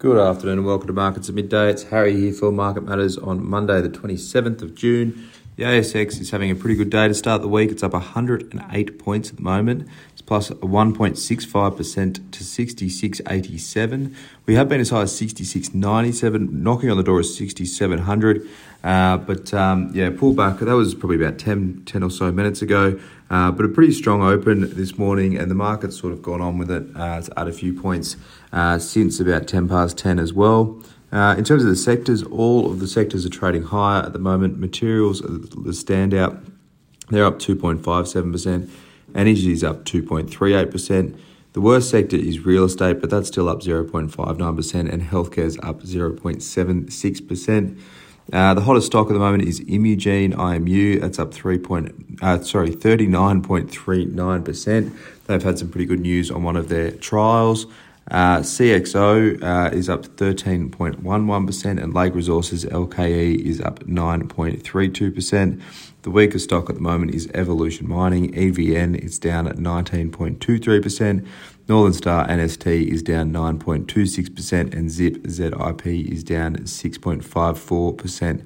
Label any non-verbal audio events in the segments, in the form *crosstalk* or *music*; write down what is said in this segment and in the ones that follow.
Good afternoon and welcome to Markets at Midday. It's Harry here for Market Matters on Monday, the 27th of June. The ASX is having a pretty good day to start the week. It's up 108 points at the moment. It's plus 1.65% to 66.87. We have been as high as 66.97, knocking on the door is 6,700. Uh, but um, yeah, pullback. That was probably about 10, 10 or so minutes ago. Uh, but a pretty strong open this morning, and the market's sort of gone on with it. Uh, it's at a few points uh, since about 10 past 10 as well. Uh, in terms of the sectors, all of the sectors are trading higher at the moment. Materials are the standout. They're up 2.57%. Energy is up 2.38%. The worst sector is real estate, but that's still up 0.59%, and healthcare is up 0.76%. Uh, the hottest stock at the moment is Imugene IMU. That's up three point, uh, sorry, thirty nine point three nine percent. They've had some pretty good news on one of their trials. Uh, CXO uh, is up 13.11%, and Lake Resources LKE is up 9.32%. The weakest stock at the moment is Evolution Mining. EVN is down at 19.23%. Northern Star NST is down 9.26%, and Zip ZIP is down 6.54%.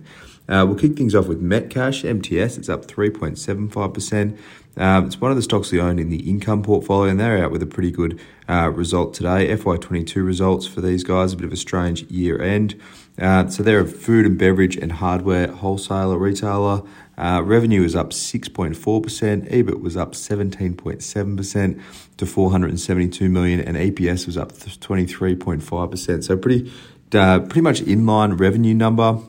Uh, we'll kick things off with Metcash MTS. It's up 3.75%. Um, it's one of the stocks we own in the income portfolio, and they're out with a pretty good uh, result today. FY22 results for these guys, a bit of a strange year end. Uh, so they're a food and beverage and hardware wholesaler, retailer. Uh, revenue is up 6.4%, EBIT was up 17.7% to 472 million, and EPS was up 23.5%. So pretty, uh, pretty much inline revenue number.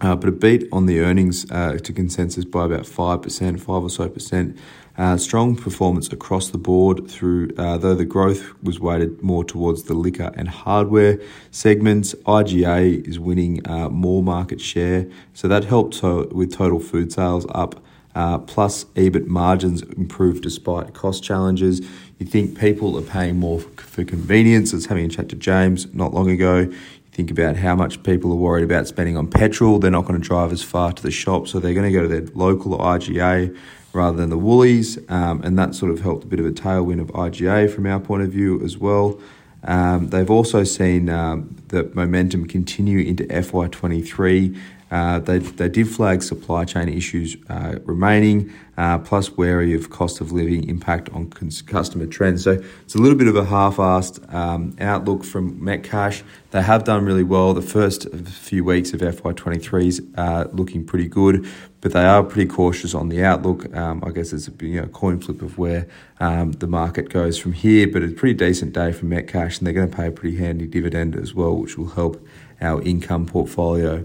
Uh, but a beat on the earnings uh, to consensus by about 5%, 5 or so percent. Uh, strong performance across the board through, uh, though the growth was weighted more towards the liquor and hardware segments. IGA is winning uh, more market share, so that helped to, with total food sales up. Uh, plus, EBIT margins improved despite cost challenges. You think people are paying more for convenience. I was having a chat to James not long ago think about how much people are worried about spending on petrol. They're not going to drive as far to the shop, so they're going to go to their local IGA rather than the Woolies, um, and that sort of helped a bit of a tailwind of IGA from our point of view as well. Um, they've also seen um, the momentum continue into FY23 uh, they, they did flag supply chain issues uh, remaining, uh, plus wary of cost of living impact on cons- customer trends. So it's a little bit of a half-assed um, outlook from Metcash. They have done really well. The first few weeks of FY23 is uh, looking pretty good, but they are pretty cautious on the outlook. Um, I guess it's a you know, coin flip of where um, the market goes from here, but it's a pretty decent day for Metcash, and they're going to pay a pretty handy dividend as well, which will help our income portfolio.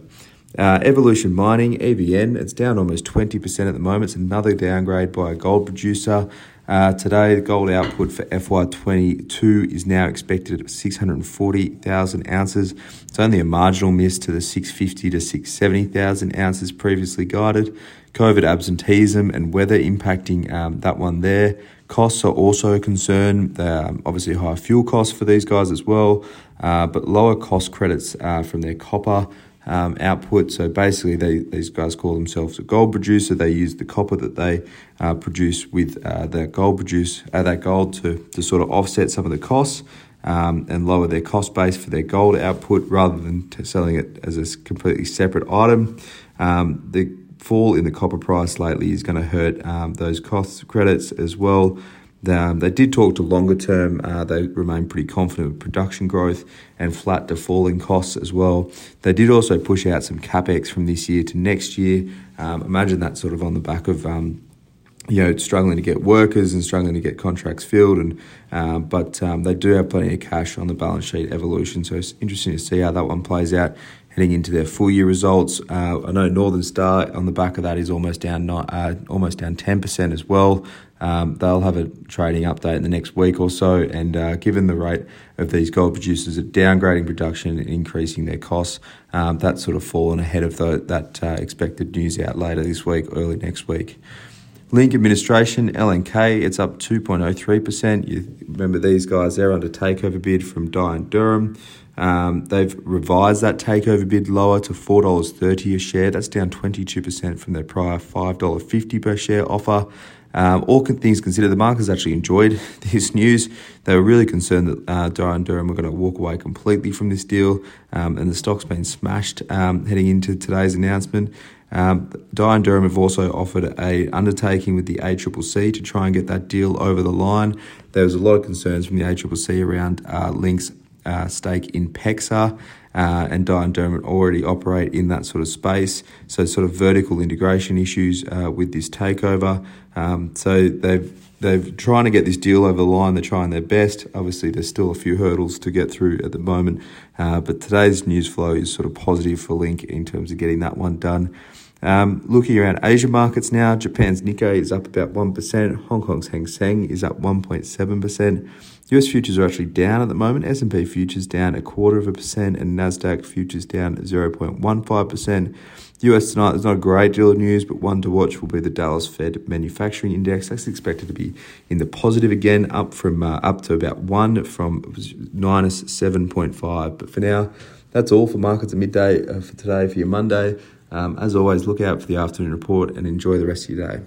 Uh, Evolution Mining, EVN, it's down almost 20% at the moment. It's another downgrade by a gold producer. Uh, today, the gold output for FY22 is now expected at 640,000 ounces. It's only a marginal miss to the 650 to 670,000 ounces previously guided. COVID absenteeism and weather impacting um, that one there. Costs are also a concern. Um, obviously, higher fuel costs for these guys as well, uh, but lower cost credits uh, from their copper um, output. So basically, they, these guys call themselves a gold producer. They use the copper that they uh, produce with uh, the gold produce uh, that gold to, to sort of offset some of the costs um, and lower their cost base for their gold output rather than selling it as a completely separate item. Um, the fall in the copper price lately is going to hurt um, those cost credits as well. Um, they did talk to longer term. Uh, they remain pretty confident with production growth and flat to falling costs as well. They did also push out some capex from this year to next year. Um, imagine that sort of on the back of um, you know struggling to get workers and struggling to get contracts filled, and uh, but um, they do have plenty of cash on the balance sheet evolution. So it's interesting to see how that one plays out heading into their full year results. Uh, I know Northern Star on the back of that is almost down uh, almost down ten percent as well. Um, they'll have a trading update in the next week or so, and uh, given the rate of these gold producers at downgrading production and increasing their costs, um, that's sort of fallen ahead of the, that uh, expected news out later this week, early next week. Link Administration, LNK, it's up 2.03%. You remember these guys, they're under takeover bid from Dye and Durham. Um, they've revised that takeover bid lower to $4.30 a share. That's down 22% from their prior $5.50 per share offer. Um, all things considered, the markets actually enjoyed *laughs* this news. They were really concerned that uh, and Durham were going to walk away completely from this deal, um, and the stock's been smashed um, heading into today's announcement. Um, Dye and Durham have also offered a undertaking with the ACCC to try and get that deal over the line. There was a lot of concerns from the ACCC around uh, Link's uh, stake in PEXA. Uh, and Dye and Durham already operate in that sort of space. So, sort of vertical integration issues uh, with this takeover. Um, so, they've they're trying to get this deal over the line. They're trying their best. Obviously, there's still a few hurdles to get through at the moment, uh, but today's news flow is sort of positive for Link in terms of getting that one done. Um, looking around Asia markets now, Japan's Nikkei is up about 1%, Hong Kong's Hang Seng is up 1.7%. US futures are actually down at the moment. S&P futures down a quarter of a percent and Nasdaq futures down 0.15%. US tonight, there's not a great deal of news, but one to watch will be the Dallas Fed Manufacturing Index. That's expected to be in the positive again, up from uh, up to about one from minus 7.5. But for now, that's all for markets at midday uh, for today for your Monday. Um, as always, look out for the afternoon report and enjoy the rest of your day.